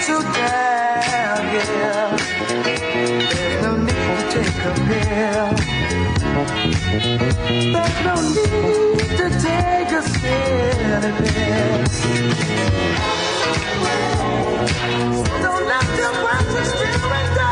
Little down here. There's no need to take a pill. There's no need to take a. Don't let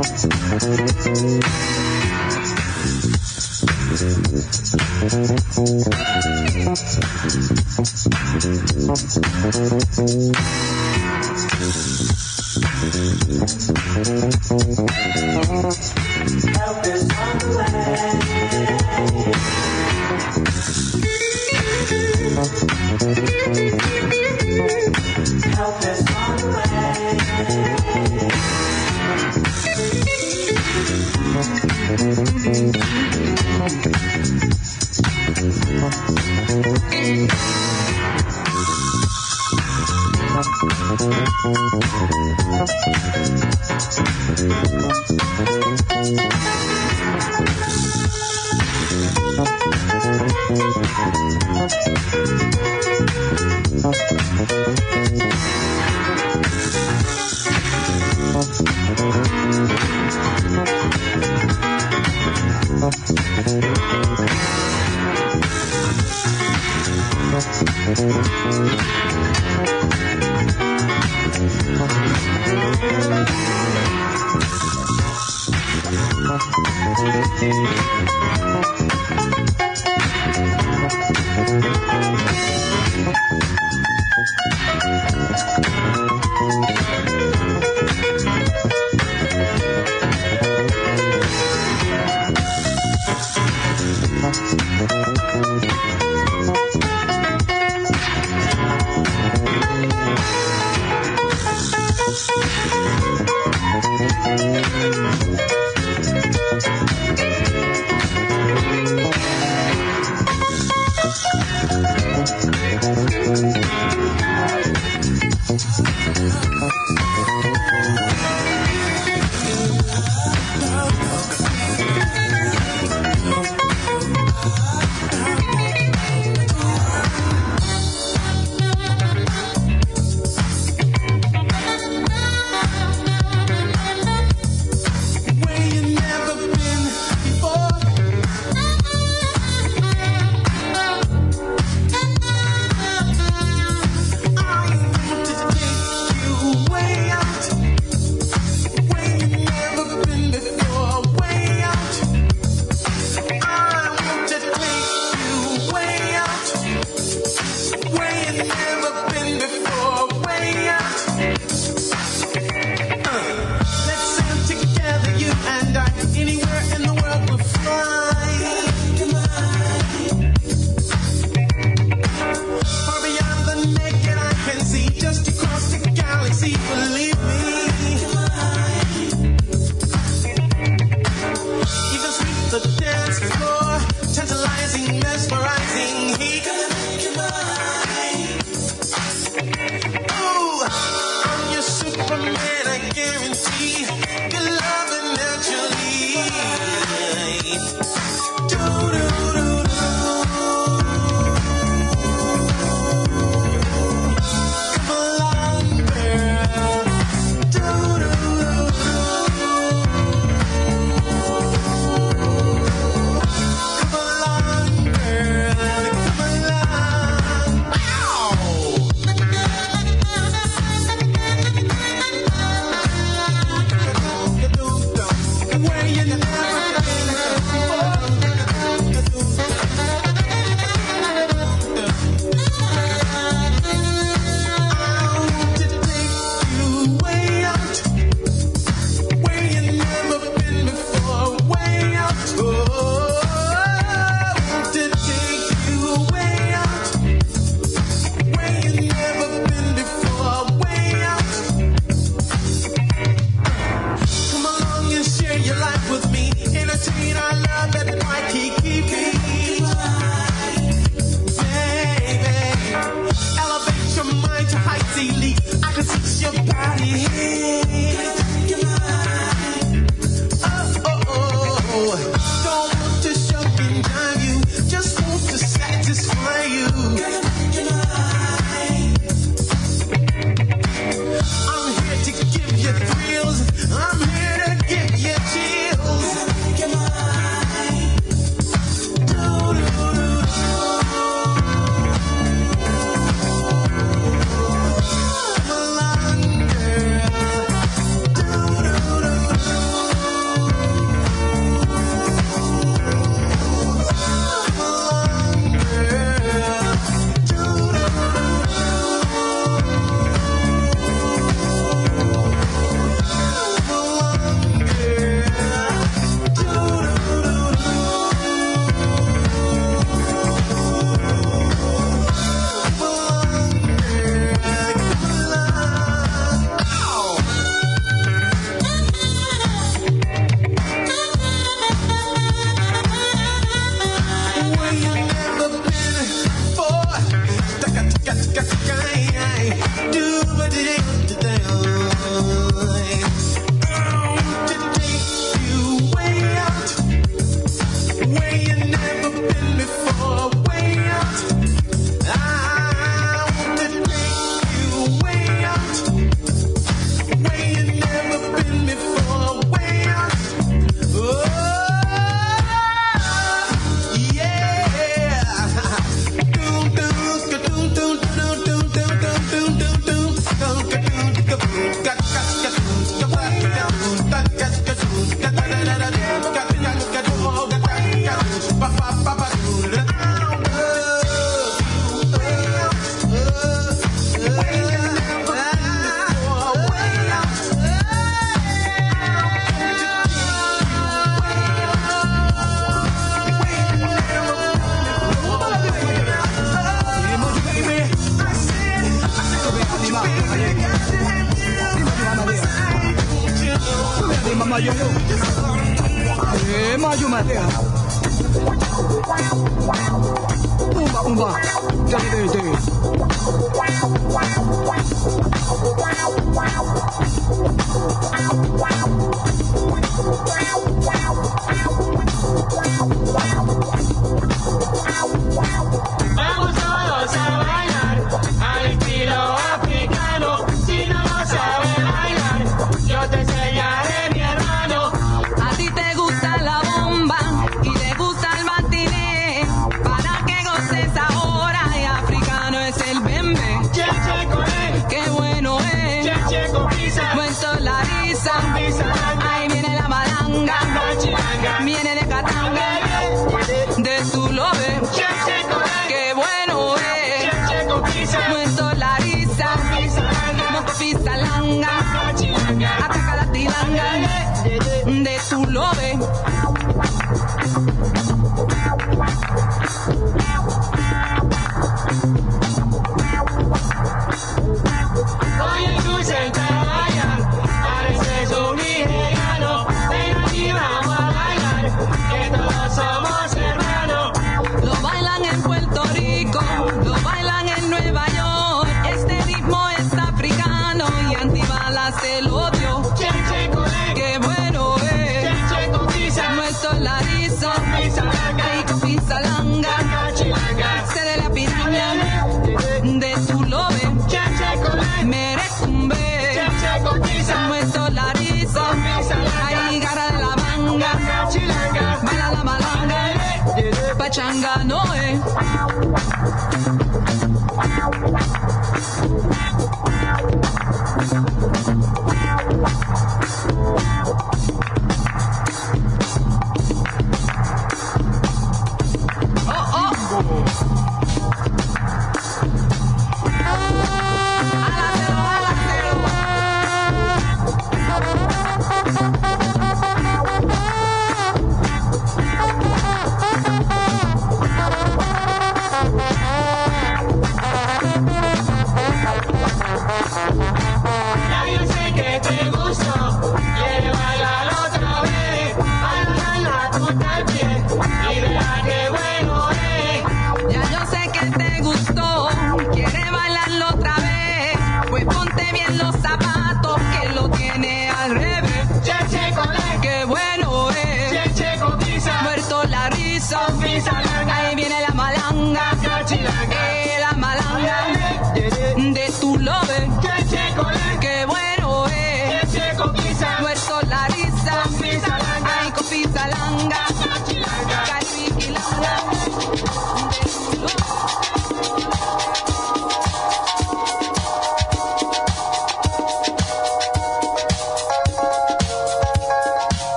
Help is on the way.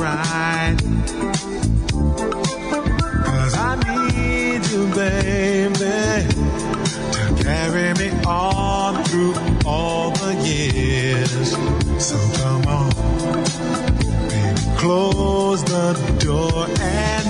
right. Cause I need you, baby, to carry me on through all the years. So come on, baby, close the door and